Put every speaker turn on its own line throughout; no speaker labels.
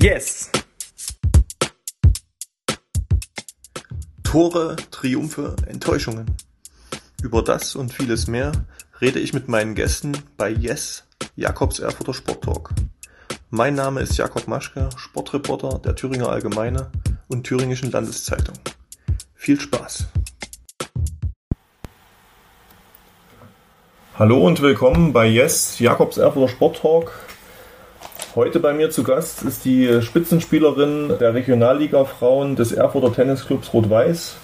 Yes! Tore, Triumphe, Enttäuschungen. Über das und vieles mehr rede ich mit meinen Gästen bei Yes, Jakobs Erfurter Sport Talk. Mein Name ist Jakob Maschke, Sportreporter der Thüringer Allgemeine und Thüringischen Landeszeitung. Viel Spaß! Hallo und willkommen bei Yes, Jakobs Erfurter Sport Talk. Heute bei mir zu Gast ist die Spitzenspielerin der Regionalliga Frauen des Erfurter Tennisclubs Rot-Weiß.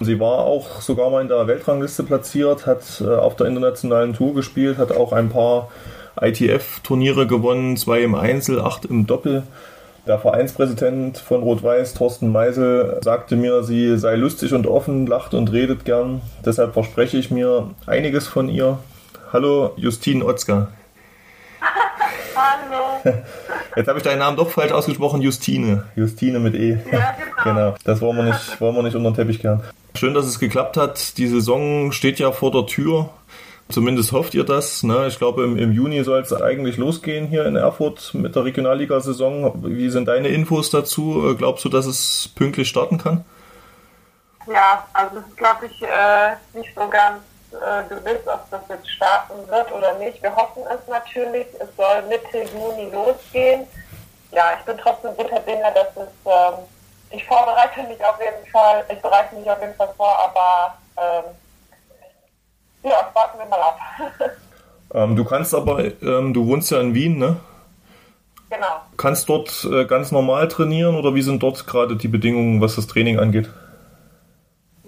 Sie war auch sogar mal in der Weltrangliste platziert, hat äh, auf der internationalen Tour gespielt, hat auch ein paar ITF-Turniere gewonnen, zwei im Einzel, acht im Doppel. Der Vereinspräsident von Rot-Weiß, Thorsten Meisel, sagte mir, sie sei lustig und offen, lacht und redet gern. Deshalb verspreche ich mir einiges von ihr. Hallo, Justine Otzka.
Hallo.
Jetzt habe ich deinen Namen doch falsch ausgesprochen, Justine. Justine mit E.
Ja, genau.
genau. Das wollen wir nicht, wollen wir nicht unter den Teppich kehren. Schön, dass es geklappt hat. Die Saison steht ja vor der Tür. Zumindest hofft ihr das. Ne? Ich glaube, im, im Juni soll es eigentlich losgehen hier in Erfurt mit der Regionalliga-Saison. Wie sind deine Infos dazu? Glaubst du, dass es pünktlich starten kann?
Ja, also das glaube ich, äh, nicht so ganz äh, gewiss, ob das jetzt starten wird oder nicht. Wir hoffen es natürlich. Es soll Mitte Juni losgehen. Ja, ich bin trotzdem guter Dinge, dass es, ähm, ich vorbereite mich auf jeden Fall, ich bereite mich auf jeden Fall vor, aber ähm, ja, warten wir mal ab.
ähm, du kannst aber, ähm, du wohnst ja in Wien, ne?
Genau.
Kannst dort äh, ganz normal trainieren oder wie sind dort gerade die Bedingungen, was das Training angeht?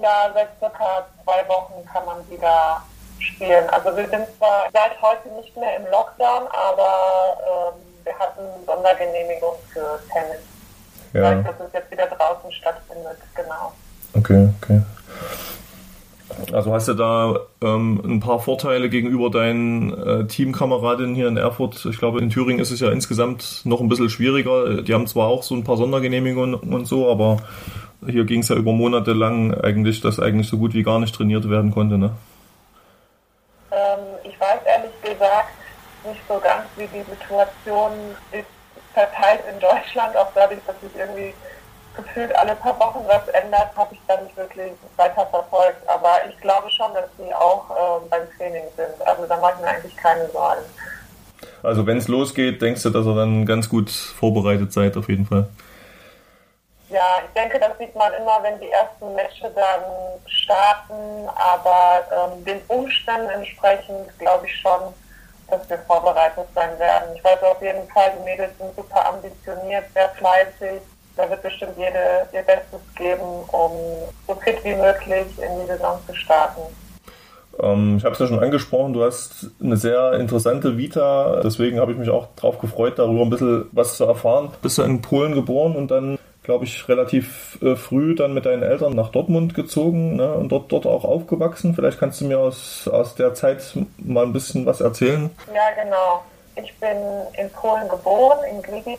Ja, seit circa zwei Wochen kann man wieder spielen. Also wir sind zwar seit heute nicht mehr im Lockdown, aber ähm, wir hatten Sondergenehmigung für Tennis. Ja. Weil dass es jetzt wieder draußen stattfindet, genau.
Okay, okay. Also hast du da ähm, ein paar Vorteile gegenüber deinen äh, Teamkameradinnen hier in Erfurt. Ich glaube, in Thüringen ist es ja insgesamt noch ein bisschen schwieriger. Die haben zwar auch so ein paar Sondergenehmigungen und so, aber hier ging es ja über Monate lang eigentlich, dass eigentlich so gut wie gar nicht trainiert werden konnte, ne?
Ähm, ich weiß ehrlich gesagt nicht so ganz, wie die Situation ist verteilt in Deutschland, auch dadurch, dass sich irgendwie gefühlt alle paar Wochen was ändert, habe ich da nicht wirklich weiter verfolgt. Aber ich glaube schon, dass sie auch äh, beim Training sind. Also da mache ich mir eigentlich keine Sorgen.
Also wenn es losgeht, denkst du, dass ihr dann ganz gut vorbereitet seid, auf jeden Fall?
Ja, ich denke, das sieht man immer, wenn die ersten Matches dann starten, aber ähm, den Umständen entsprechend glaube ich schon, dass wir vorbereitet sein werden. Ich weiß auf jeden Fall, die Mädels sind super ambitioniert, sehr fleißig. Da wird bestimmt jede ihr Bestes geben, um so fit wie möglich in die Saison zu starten.
Ähm, ich habe es ja schon angesprochen, du hast eine sehr interessante Vita, deswegen habe ich mich auch darauf gefreut, darüber ein bisschen was zu erfahren. Bist du in Polen geboren und dann glaube ich, relativ äh, früh dann mit deinen Eltern nach Dortmund gezogen ne, und dort, dort auch aufgewachsen. Vielleicht kannst du mir aus, aus der Zeit mal ein bisschen was erzählen.
Ja, genau. Ich bin in Polen geboren, in Gliwice.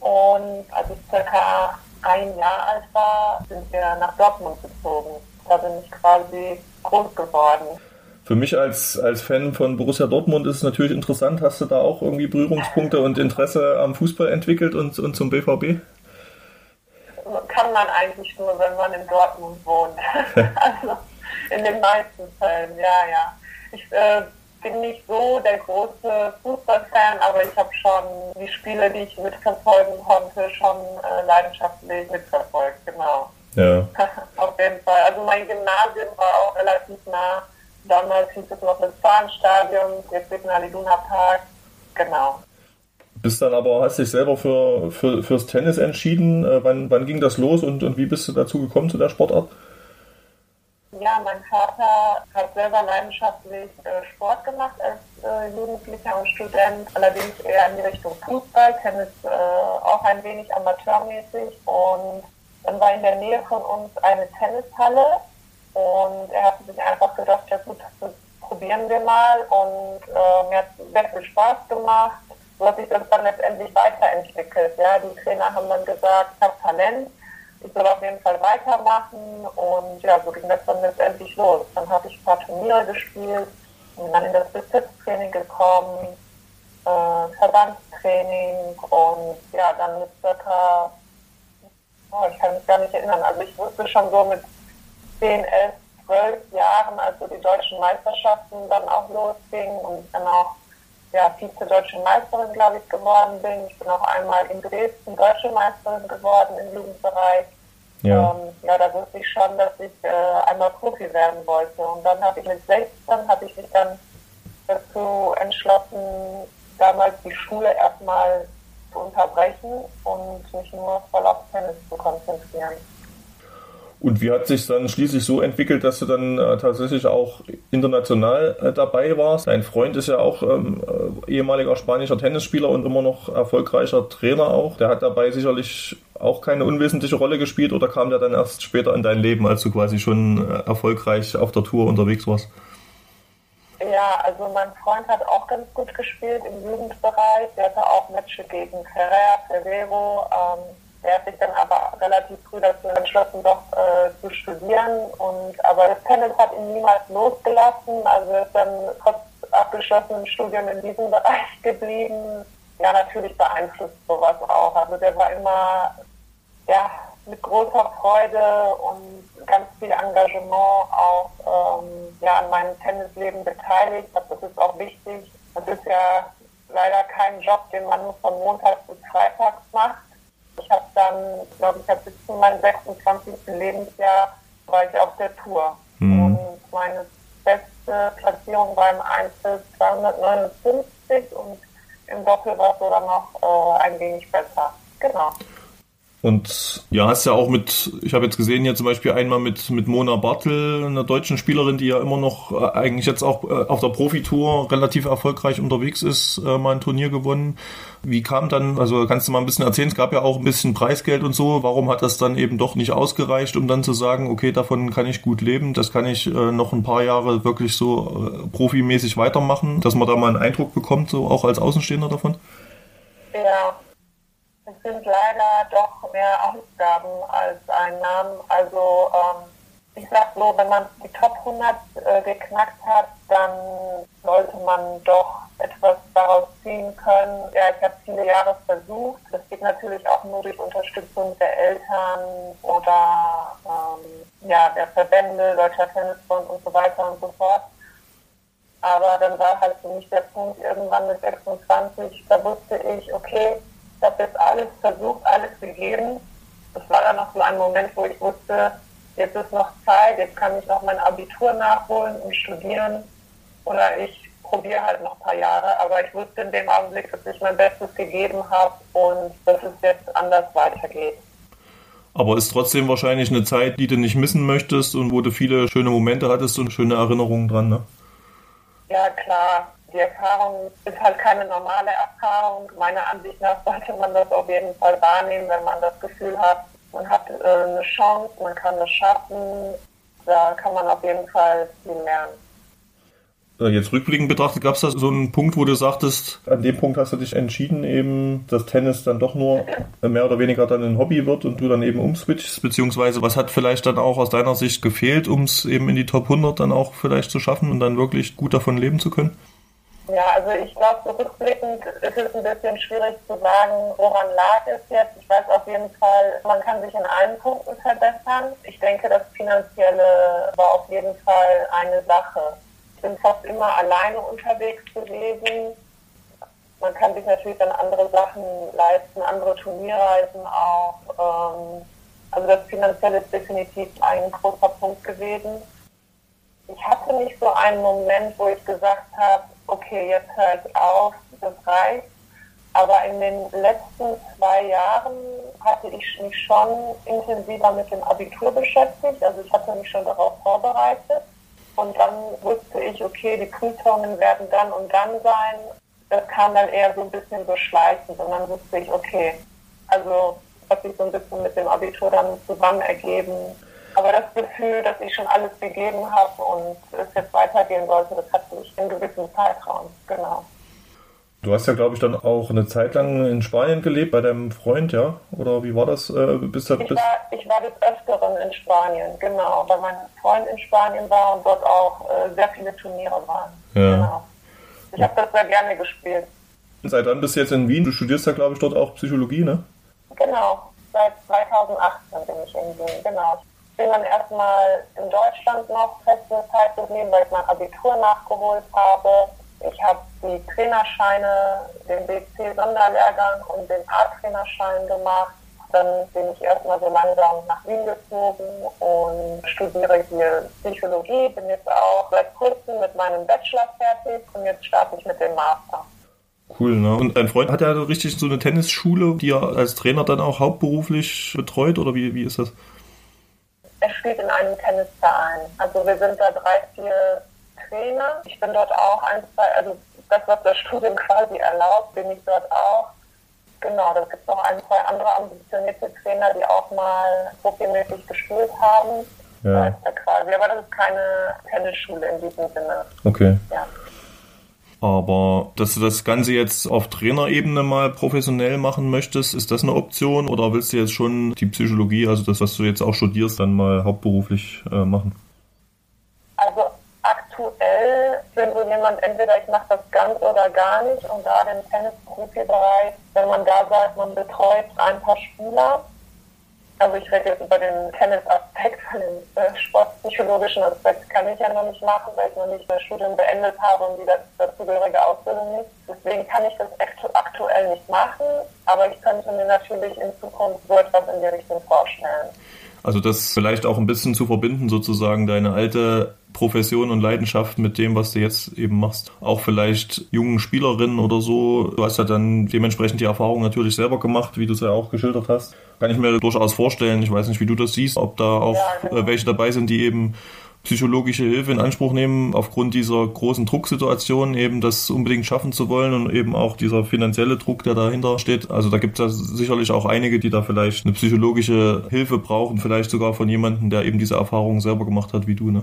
Und als ich circa ein Jahr alt war, sind wir nach Dortmund gezogen. Da bin ich quasi groß geworden.
Für mich als, als Fan von Borussia Dortmund ist es natürlich interessant. Hast du da auch irgendwie Berührungspunkte und Interesse am Fußball entwickelt und, und zum BVB?
Kann man eigentlich nur, wenn man in Dortmund wohnt. also in den meisten Fällen, ja, ja. Ich äh, bin nicht so der große Fußballfan, aber ich habe schon die Spiele, die ich mitverfolgen konnte, schon äh, leidenschaftlich mitverfolgt, genau.
Ja.
Auf jeden Fall. Also mein Gymnasium war auch relativ nah. Damals hieß es noch das Fahnenstadion, jetzt Signal Iduna Park. Genau.
Bist dann aber, hast dich selber für, für, fürs Tennis entschieden. Äh, wann, wann ging das los und, und wie bist du dazu gekommen zu der Sportart?
Ja, mein Vater hat selber leidenschaftlich äh, Sport gemacht als äh, Jugendlicher und Student, allerdings eher in die Richtung Fußball, Tennis äh, auch ein wenig amateurmäßig. Und dann war in der Nähe von uns eine Tennishalle und er hat sich einfach gedacht, ja gut, das probieren wir mal und äh, mir hat sehr viel Spaß gemacht so hat sich das dann letztendlich weiterentwickelt. Ja, die Trainer haben dann gesagt, ich habe Talent, ich soll auf jeden Fall weitermachen und ja, so ging das dann letztendlich los. Dann habe ich ein paar Turniere gespielt und dann in das Bezirkstraining gekommen. äh, Verbandstraining und ja, dann mit circa, oh, ich kann mich gar nicht erinnern, also ich wusste schon so mit 10, 11, 12 Jahren, als so die deutschen Meisterschaften dann auch losgingen und dann auch ja, Vize-Deutsche Meisterin, glaube ich, geworden bin. Ich bin auch einmal in Dresden Deutsche Meisterin geworden im Jugendbereich. Ja. Ähm, ja, da wusste ich schon, dass ich äh, einmal Profi werden wollte. Und dann habe ich mit 16 habe ich mich dann dazu entschlossen, damals die Schule erstmal zu unterbrechen und mich nur voll auf Tennis zu konzentrieren.
Und wie hat sich dann schließlich so entwickelt, dass du dann äh, tatsächlich auch international äh, dabei warst? Dein Freund ist ja auch ähm, äh, ehemaliger spanischer Tennisspieler und immer noch erfolgreicher Trainer auch. Der hat dabei sicherlich auch keine unwesentliche Rolle gespielt oder kam der dann erst später in dein Leben, als du quasi schon äh, erfolgreich auf der Tour unterwegs warst?
Ja, also mein Freund hat auch ganz gut gespielt im Jugendbereich. Der hatte auch Matches gegen Ferrer, Ferrero. Ähm, er hat sich dann aber relativ früh dazu entschlossen, doch äh, zu studieren. Und aber das Tennis hat ihn niemals losgelassen. Also er ist dann trotz abgeschlossenem Studium in diesem Bereich geblieben. Ja, natürlich beeinflusst sowas auch. Also der war immer ja mit großer Freude und ganz viel Engagement auch ähm, ja, an meinem Tennisleben beteiligt. Das ist auch wichtig. Das ist ja leider kein Job, den man nur von Montag bis Freitag macht. Ich habe dann, glaube ich, bis zu meinem 26. Lebensjahr war ich auf der Tour. Mhm. Und meine beste Platzierung war im Einzel 259 und im Doppel war es sogar noch äh, ein wenig besser. Genau.
Und ja, hast ja auch mit, ich habe jetzt gesehen hier zum Beispiel einmal mit, mit Mona Bartel, einer deutschen Spielerin, die ja immer noch äh, eigentlich jetzt auch äh, auf der Profitour relativ erfolgreich unterwegs ist, äh, mal ein Turnier gewonnen. Wie kam dann, also kannst du mal ein bisschen erzählen, es gab ja auch ein bisschen Preisgeld und so, warum hat das dann eben doch nicht ausgereicht, um dann zu sagen, okay, davon kann ich gut leben, das kann ich äh, noch ein paar Jahre wirklich so äh, profimäßig weitermachen, dass man da mal einen Eindruck bekommt, so auch als Außenstehender davon?
Ja, es sind leider doch mehr Ausgaben als Einnahmen. Also ähm, ich sag so, wenn man die Top 100 äh, geknackt hat, dann sollte man doch etwas daraus ziehen können. Ja, ich habe viele Jahre versucht. Das geht natürlich auch nur durch Unterstützung der Eltern oder ähm, ja, der Verbände, Deutscher Tennisbund und so weiter und so fort. Aber dann war halt für mich der Punkt irgendwann mit 26, da wusste ich, okay, habe jetzt alles versucht, alles gegeben. Das war dann noch so ein Moment, wo ich wusste, jetzt ist noch Zeit, jetzt kann ich noch mein Abitur nachholen und studieren. Oder ich probiere halt noch ein paar Jahre. Aber ich wusste in dem Augenblick, dass ich mein Bestes gegeben habe und dass es jetzt anders weitergeht.
Aber ist trotzdem wahrscheinlich eine Zeit, die du nicht missen möchtest und wo du viele schöne Momente hattest und schöne Erinnerungen dran, ne?
Ja, klar die Erfahrung ist halt keine normale Erfahrung. Meiner Ansicht nach sollte man das auf jeden Fall wahrnehmen, wenn man das Gefühl hat, man hat äh, eine Chance, man kann es schaffen. Da kann man auf jeden Fall viel lernen.
Äh, jetzt rückblickend betrachtet, gab es da so einen Punkt, wo du sagtest, an dem Punkt hast du dich entschieden, eben, dass Tennis dann doch nur mehr oder weniger dann ein Hobby wird und du dann eben umswitchst, beziehungsweise was hat vielleicht dann auch aus deiner Sicht gefehlt, um es eben in die Top 100 dann auch vielleicht zu schaffen und dann wirklich gut davon leben zu können?
Ja, also ich glaube, so rückblickend ist es ein bisschen schwierig zu sagen, woran lag es jetzt. Ich weiß auf jeden Fall, man kann sich in allen Punkten verbessern. Ich denke, das Finanzielle war auf jeden Fall eine Sache. Ich bin fast immer alleine unterwegs gewesen. Man kann sich natürlich dann andere Sachen leisten, andere Turnierreisen auch. Ähm, also das Finanzielle ist definitiv ein großer Punkt gewesen. Ich hatte nicht so einen Moment, wo ich gesagt habe, okay, jetzt höre ich auf, das reicht. Aber in den letzten zwei Jahren hatte ich mich schon intensiver mit dem Abitur beschäftigt. Also ich hatte mich schon darauf vorbereitet. Und dann wusste ich, okay, die Prüfungen werden dann und dann sein. Das kam dann eher so ein bisschen beschleichend. Und dann wusste ich, okay, also hat sich so ein bisschen mit dem Abitur dann zusammen ergeben. Aber das Gefühl, dass ich schon alles gegeben habe und es jetzt weitergehen sollte, das hatte ich in gewissen Zeitraum, genau.
Du hast ja, glaube ich, dann auch eine Zeit lang in Spanien gelebt, bei deinem Freund, ja? Oder wie war das? Äh,
bis, ich, war, ich war des Öfteren in Spanien, genau, weil mein Freund in Spanien war und dort auch äh, sehr viele Turniere waren. Ja. Genau. Ich habe das sehr gerne gespielt.
Seit wann bist du jetzt in Wien? Du studierst ja, glaube ich, dort auch Psychologie, ne?
Genau, seit 2018 bin ich in Wien, genau. Bin dann erstmal in Deutschland noch feste Zeit geblieben, weil ich mein Abitur nachgeholt habe. Ich habe die Trainerscheine, den BC-Sonderlehrgang und den A-Trainerschein gemacht. Dann bin ich erstmal so langsam nach Wien gezogen und studiere hier Psychologie. Bin jetzt auch seit kurzem mit meinem Bachelor fertig und jetzt starte ich mit dem Master.
Cool, ne? Und dein Freund hat ja richtig so eine Tennisschule, die er als Trainer dann auch hauptberuflich betreut oder wie, wie ist das?
Er spielt in einem Tennisverein. Also wir sind da drei, vier Trainer. Ich bin dort auch ein, zwei, also das, was das Studium quasi erlaubt, bin ich dort auch. Genau, da gibt es noch ein, zwei andere ambitionierte Trainer, die auch mal profimäßig gespielt haben. Ja. Da quasi, aber das ist keine Tennisschule in diesem Sinne.
Okay.
Ja.
Aber dass du das Ganze jetzt auf Trainerebene mal professionell machen möchtest, ist das eine Option oder willst du jetzt schon die Psychologie, also das, was du jetzt auch studierst, dann mal hauptberuflich äh, machen?
Also aktuell bin so jemand, entweder ich mache das ganz oder gar nicht und gerade im Tennis-Profi-Bereich, wenn man da sagt, man betreut ein paar Spieler, also ich rede jetzt über den Tennis-Aspekt, den äh, sportpsychologischen Aspekt kann ich ja noch nicht machen, weil ich noch nicht das Studium beendet habe und die dazugehörige Ausbildung nicht. Deswegen kann ich das aktuell nicht machen, aber ich könnte mir natürlich in Zukunft so etwas in die Richtung vorstellen.
Also das vielleicht auch ein bisschen zu verbinden, sozusagen deine alte Profession und Leidenschaft mit dem, was du jetzt eben machst. Auch vielleicht jungen Spielerinnen oder so. Du hast ja dann dementsprechend die Erfahrung natürlich selber gemacht, wie du es ja auch geschildert hast. Kann ich mir durchaus vorstellen. Ich weiß nicht, wie du das siehst, ob da auch ja, genau. welche dabei sind, die eben psychologische Hilfe in Anspruch nehmen, aufgrund dieser großen Drucksituation eben das unbedingt schaffen zu wollen und eben auch dieser finanzielle Druck, der dahinter steht. Also da gibt es sicherlich auch einige, die da vielleicht eine psychologische Hilfe brauchen, vielleicht sogar von jemandem, der eben diese Erfahrung selber gemacht hat wie du, ne?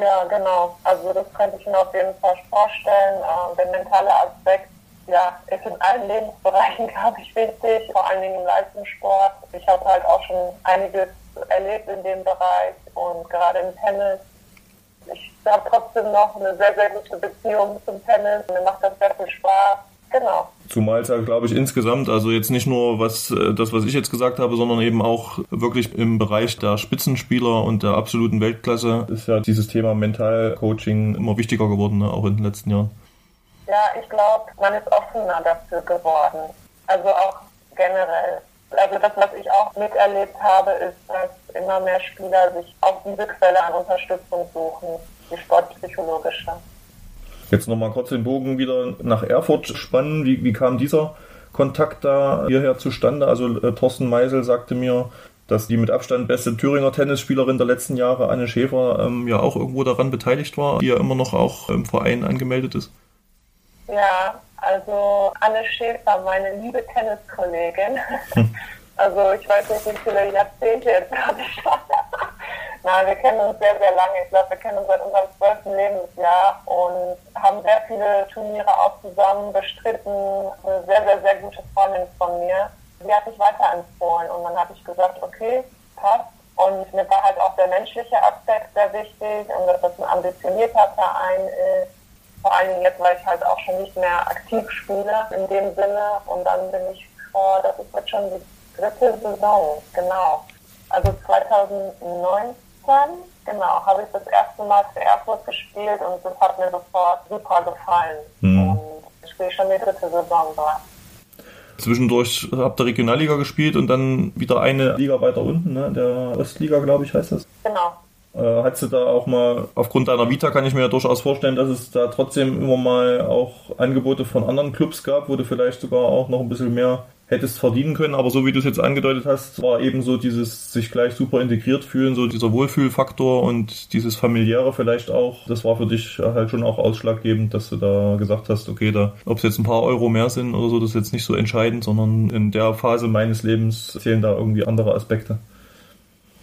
Ja, genau. Also das könnte ich mir auf jeden Fall vorstellen. Ähm, der mentale Aspekt ja, ist in allen Lebensbereichen, glaube ich, wichtig, vor allen Dingen im Leistungssport. Ich habe halt auch schon einiges erlebt in dem Bereich und gerade im Tennis. Ich habe trotzdem noch eine sehr, sehr gute Beziehung zum Tennis. Mir macht das sehr viel Spaß. Genau.
Zumal es ja, glaube ich, insgesamt, also jetzt nicht nur was äh, das, was ich jetzt gesagt habe, sondern eben auch wirklich im Bereich der Spitzenspieler und der absoluten Weltklasse ist ja dieses Thema Mentalcoaching immer wichtiger geworden, ne, auch in den letzten Jahren.
Ja, ich glaube, man ist offener dafür geworden. Also auch generell. Also das, was ich auch miterlebt habe, ist, dass immer mehr Spieler sich auf diese Quelle an Unterstützung suchen, die sportpsychologische.
Jetzt nochmal kurz den Bogen wieder nach Erfurt spannen. Wie, wie kam dieser Kontakt da hierher zustande? Also äh, Thorsten Meisel sagte mir, dass die mit Abstand beste Thüringer Tennisspielerin der letzten Jahre, Anne Schäfer, ähm, ja auch irgendwo daran beteiligt war, die ja immer noch auch im Verein angemeldet ist.
Ja, also Anne Schäfer, meine liebe Tenniskollegin. also ich weiß nicht, wie viele Jahrzehnte jetzt gerade schon. Na, wir kennen uns sehr, sehr lange. Ich glaube, wir kennen uns seit unserem zwölften Lebensjahr und haben sehr viele Turniere auch zusammen bestritten. Eine sehr, sehr, sehr gute Freundin von mir. Die hat mich weiterempfohlen und dann habe ich gesagt, okay, passt. Und mir war halt auch der menschliche Aspekt sehr wichtig und dass das ein ambitionierter Verein ist. Vor allen Dingen jetzt, weil ich halt auch schon nicht mehr aktiv spiele in dem Sinne. Und dann bin ich vor, das ist jetzt schon die dritte Saison, genau. Also 2019 genau, habe ich das erste Mal für Erfurt gespielt und das hat mir sofort super gefallen. Mhm. Und ich spiele schon die dritte Saison dort.
Zwischendurch habt ihr Regionalliga gespielt und dann wieder eine Liga weiter unten, ne? der Ostliga, glaube ich, heißt das.
Genau.
Äh, hast du da auch mal, aufgrund deiner Vita kann ich mir ja durchaus vorstellen, dass es da trotzdem immer mal auch Angebote von anderen Clubs gab, wo du vielleicht sogar auch noch ein bisschen mehr hättest verdienen können, aber so wie du es jetzt angedeutet hast, war eben so dieses sich gleich super integriert fühlen, so dieser Wohlfühlfaktor und dieses familiäre vielleicht auch, das war für dich halt schon auch ausschlaggebend, dass du da gesagt hast, okay, da, ob es jetzt ein paar Euro mehr sind oder so, das ist jetzt nicht so entscheidend, sondern in der Phase meines Lebens zählen da irgendwie andere Aspekte.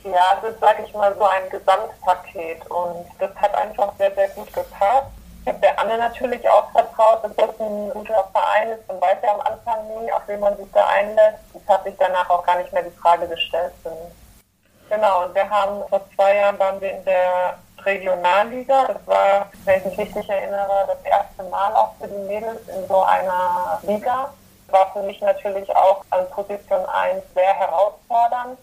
Ja, das ist, sage ich mal, so ein Gesamtpaket und das hat einfach sehr, sehr gut gepasst. Ich habe der Anne natürlich auch vertraut, dass das ein guter Verein ist und weiß ja am Anfang nie, auf wen man sich da einlässt. Das hat sich danach auch gar nicht mehr die Frage gestellt. Genau, und wir haben vor zwei Jahren waren wir in der Regionalliga. Das war, wenn ich mich richtig erinnere, das erste Mal auch für die Mädels in so einer Liga. War für mich natürlich auch an Position 1 sehr herausfordernd.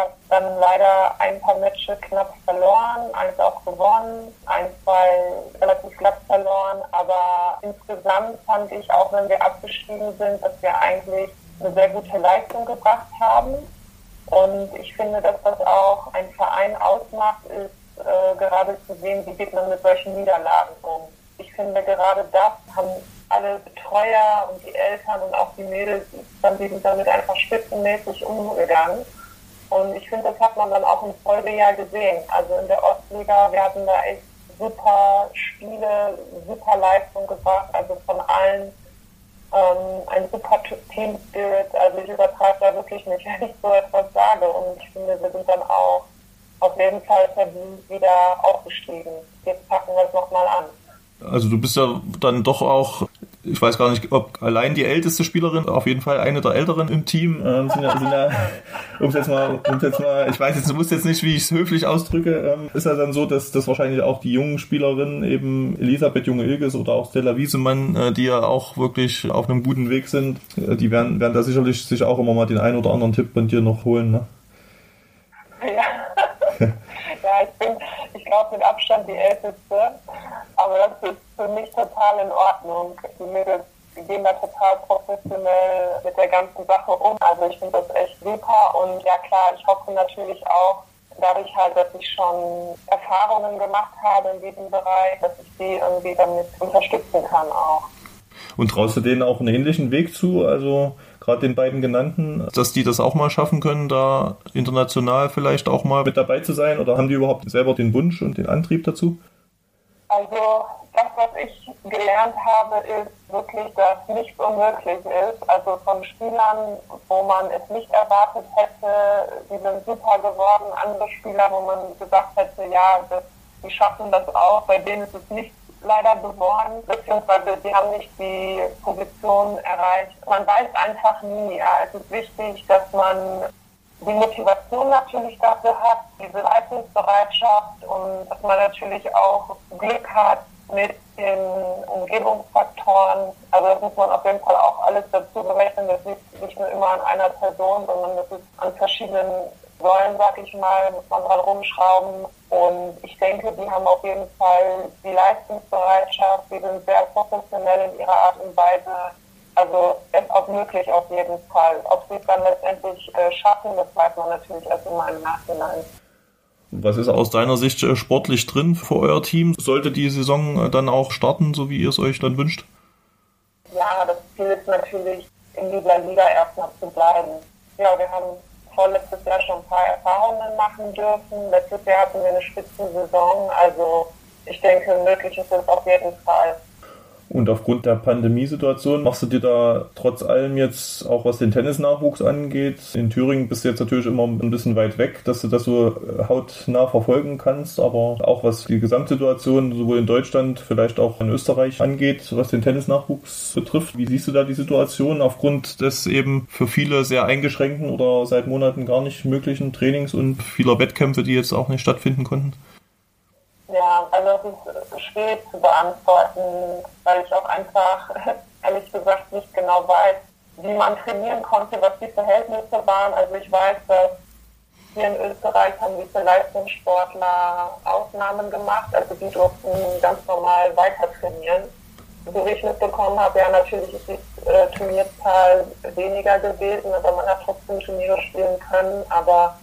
Habe dann leider ein paar Matches knapp verloren, eins auch gewonnen, ein, zwei relativ glatt verloren. Aber insgesamt fand ich, auch wenn wir abgestiegen sind, dass wir eigentlich eine sehr gute Leistung gebracht haben. Und ich finde, dass das auch ein Verein ausmacht, ist äh, gerade zu sehen, wie geht man mit solchen Niederlagen um. Ich finde, gerade das haben alle Betreuer und die Eltern und auch die Mädels dann damit einfach spitzenmäßig umgegangen. Und ich finde, das hat man dann auch im Folgejahr gesehen. Also in der Ostliga, wir hatten da echt super Spiele, super Leistung gebracht, also von allen ähm, ein super Team Spirit. Also ich übertreibe da wirklich nicht, wenn ich so etwas sage. Und ich finde, wir sind dann auch auf jeden Fall verdient wieder aufgestiegen. Jetzt packen wir es nochmal an.
Also du bist ja dann doch auch ich weiß gar nicht, ob allein die älteste Spielerin, auf jeden Fall eine der älteren im Team, ähm, sind ja, sind ja um jetzt mal, um jetzt mal, ich weiß jetzt, du wusst jetzt nicht, wie ich es höflich ausdrücke, ähm, ist ja dann so, dass, dass wahrscheinlich auch die jungen Spielerinnen, eben Elisabeth Junge-Ilges oder auch Stella Wiesemann, äh, die ja auch wirklich auf einem guten Weg sind, äh, die werden, werden da sicherlich sich auch immer mal den einen oder anderen Tipp von dir noch holen, ne?
Ja. ja, ich bin, ich glaube, mit Abstand die Älteste. Aber das ist für mich total in Ordnung. Die Mädels gehen da total professionell mit der ganzen Sache um. Also ich finde das echt super. Und ja klar, ich hoffe natürlich auch, dadurch halt, dass ich schon Erfahrungen gemacht habe in diesem Bereich, dass ich sie irgendwie damit unterstützen kann auch.
Und traust du denen auch einen ähnlichen Weg zu? Also gerade den beiden genannten, dass die das auch mal schaffen können, da international vielleicht auch mal mit dabei zu sein? Oder haben die überhaupt selber den Wunsch und den Antrieb dazu?
Also das, was ich gelernt habe, ist wirklich, dass nichts unmöglich ist. Also von Spielern, wo man es nicht erwartet hätte, die sind super geworden. Andere Spieler, wo man gesagt hätte, ja, das, die schaffen das auch, bei denen ist es nicht leider geworden, beziehungsweise sie haben nicht die Position erreicht. Man weiß einfach nie. Ja. Es ist wichtig, dass man die Motivation natürlich dafür hat, diese Leistungsbereitschaft und dass man natürlich auch Glück hat mit den Umgebungsfaktoren. Also das muss man auf jeden Fall auch alles dazu berechnen. Das liegt nicht nur immer an einer Person, sondern das ist an verschiedenen Säulen, sag ich mal, muss man dran rumschrauben. Und ich denke, die haben auf jeden Fall die Leistungsbereitschaft, die sind sehr professionell in ihrer Art und Weise. Also es ist auch möglich auf jeden Fall. Ob sie es dann letztendlich äh, schaffen, das weiß man natürlich erst immer im Nachhinein.
Was ist aus deiner Sicht äh, sportlich drin für euer Team? Sollte die Saison äh, dann auch starten, so wie ihr es euch dann wünscht?
Ja, das Ziel ist natürlich, in dieser Liga erstmal zu bleiben. Ja, wir haben vorletztes Jahr schon ein paar Erfahrungen machen dürfen. Letztes Jahr hatten wir eine Spitzensaison. Also ich denke, möglich ist es auf jeden Fall.
Und aufgrund der Pandemiesituation machst du dir da trotz allem jetzt, auch was den Tennisnachwuchs angeht, in Thüringen bist du jetzt natürlich immer ein bisschen weit weg, dass du das so äh, hautnah verfolgen kannst, aber auch was die Gesamtsituation sowohl in Deutschland, vielleicht auch in Österreich angeht, was den Tennisnachwuchs betrifft. Wie siehst du da die Situation aufgrund des eben für viele sehr eingeschränkten oder seit Monaten gar nicht möglichen Trainings und vieler Wettkämpfe, die jetzt auch nicht stattfinden konnten?
Ja, also es ist schwierig zu beantworten, weil ich auch einfach, ehrlich gesagt, nicht genau weiß, wie man trainieren konnte, was die Verhältnisse waren. Also ich weiß, dass hier in Österreich haben diese Leistungssportler Ausnahmen gemacht, also die durften ganz normal weiter trainieren. So wie ich mitbekommen habe, ja natürlich ist die äh, Turnierzahl weniger gewesen, aber man hat trotzdem Turniere spielen können, aber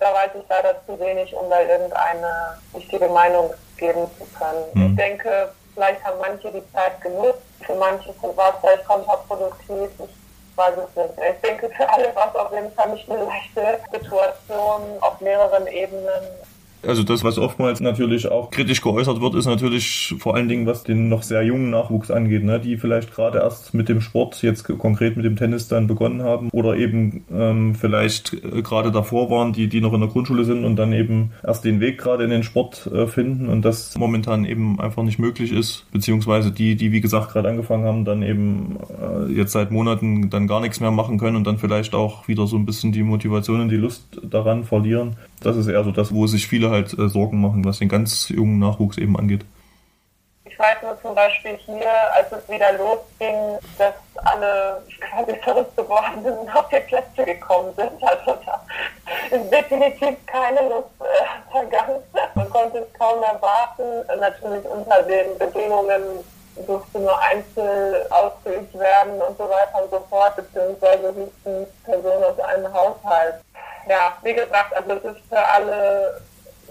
da weiß ich leider zu wenig, um da irgendeine wichtige Meinung geben zu können. Mhm. Ich denke, vielleicht haben manche die Zeit genutzt, für manche war es vielleicht kontraproduktiv. Ich weiß es nicht. Ich denke, für alle war es auf jeden Fall nicht eine leichte Situation auf mehreren Ebenen.
Also das, was oftmals natürlich auch kritisch geäußert wird, ist natürlich vor allen Dingen, was den noch sehr jungen Nachwuchs angeht, ne? die vielleicht gerade erst mit dem Sport, jetzt konkret mit dem Tennis dann begonnen haben oder eben ähm, vielleicht äh, gerade davor waren, die, die noch in der Grundschule sind und dann eben erst den Weg gerade in den Sport äh, finden und das momentan eben einfach nicht möglich ist, beziehungsweise die, die wie gesagt gerade angefangen haben, dann eben äh, jetzt seit Monaten dann gar nichts mehr machen können und dann vielleicht auch wieder so ein bisschen die Motivation und die Lust daran verlieren. Das ist eher so das, wo sich viele halt äh, Sorgen machen, was den ganz jungen Nachwuchs eben angeht.
Ich weiß nur zum Beispiel hier, als es wieder losging, dass alle quasi verrückt geworden sind und auf die Plätze gekommen sind. Also da ist definitiv keine Lust äh, vergangen. Man konnte es kaum erwarten. Natürlich unter den Bedingungen durfte nur einzeln ausgeübt werden und so weiter und so fort, beziehungsweise höchstens Personen aus einem Haushalt. Ja, wie gesagt, also es ist für alle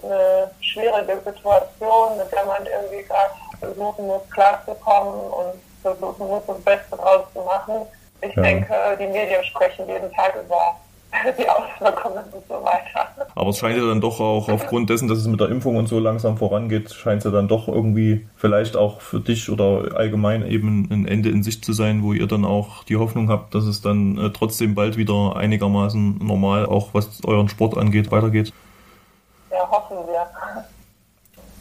eine schwierige Situation, mit der man irgendwie gerade versuchen muss, klarzukommen und versuchen muss, das Beste draus zu machen. Ich ja. denke, die Medien sprechen jeden Tag über die Auswirkungen und so weiter.
Aber es scheint ja dann doch auch aufgrund dessen, dass es mit der Impfung und so langsam vorangeht, scheint es ja dann doch irgendwie vielleicht auch für dich oder allgemein eben ein Ende in Sicht zu sein, wo ihr dann auch die Hoffnung habt, dass es dann äh, trotzdem bald wieder einigermaßen normal, auch was euren Sport angeht, weitergeht.
Ja, hoffen wir.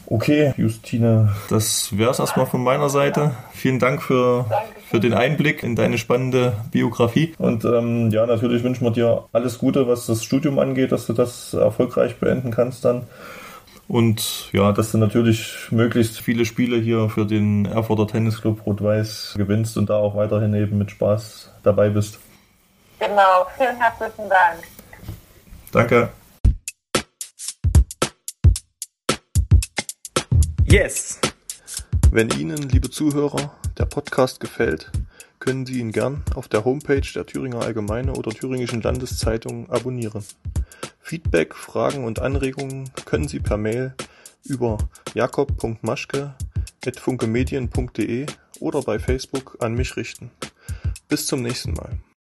Okay, Justine, das wäre es erstmal von meiner Seite. Vielen Dank für, für den Einblick in deine spannende Biografie. Und ähm, ja, natürlich wünschen wir dir alles Gute, was das Studium angeht, dass du das erfolgreich beenden kannst dann. Und ja, dass du natürlich möglichst viele Spiele hier für den Erfurter Tennisclub Rot-Weiß gewinnst und da auch weiterhin eben mit Spaß dabei bist.
Genau, vielen herzlichen Dank.
Danke.
Yes!
Wenn Ihnen, liebe Zuhörer, der Podcast gefällt, können Sie ihn gern auf der Homepage der Thüringer Allgemeine oder Thüringischen Landeszeitung abonnieren. Feedback, Fragen und Anregungen können Sie per Mail über jakob.maschke.funkemedien.de oder bei Facebook an mich richten. Bis zum nächsten Mal.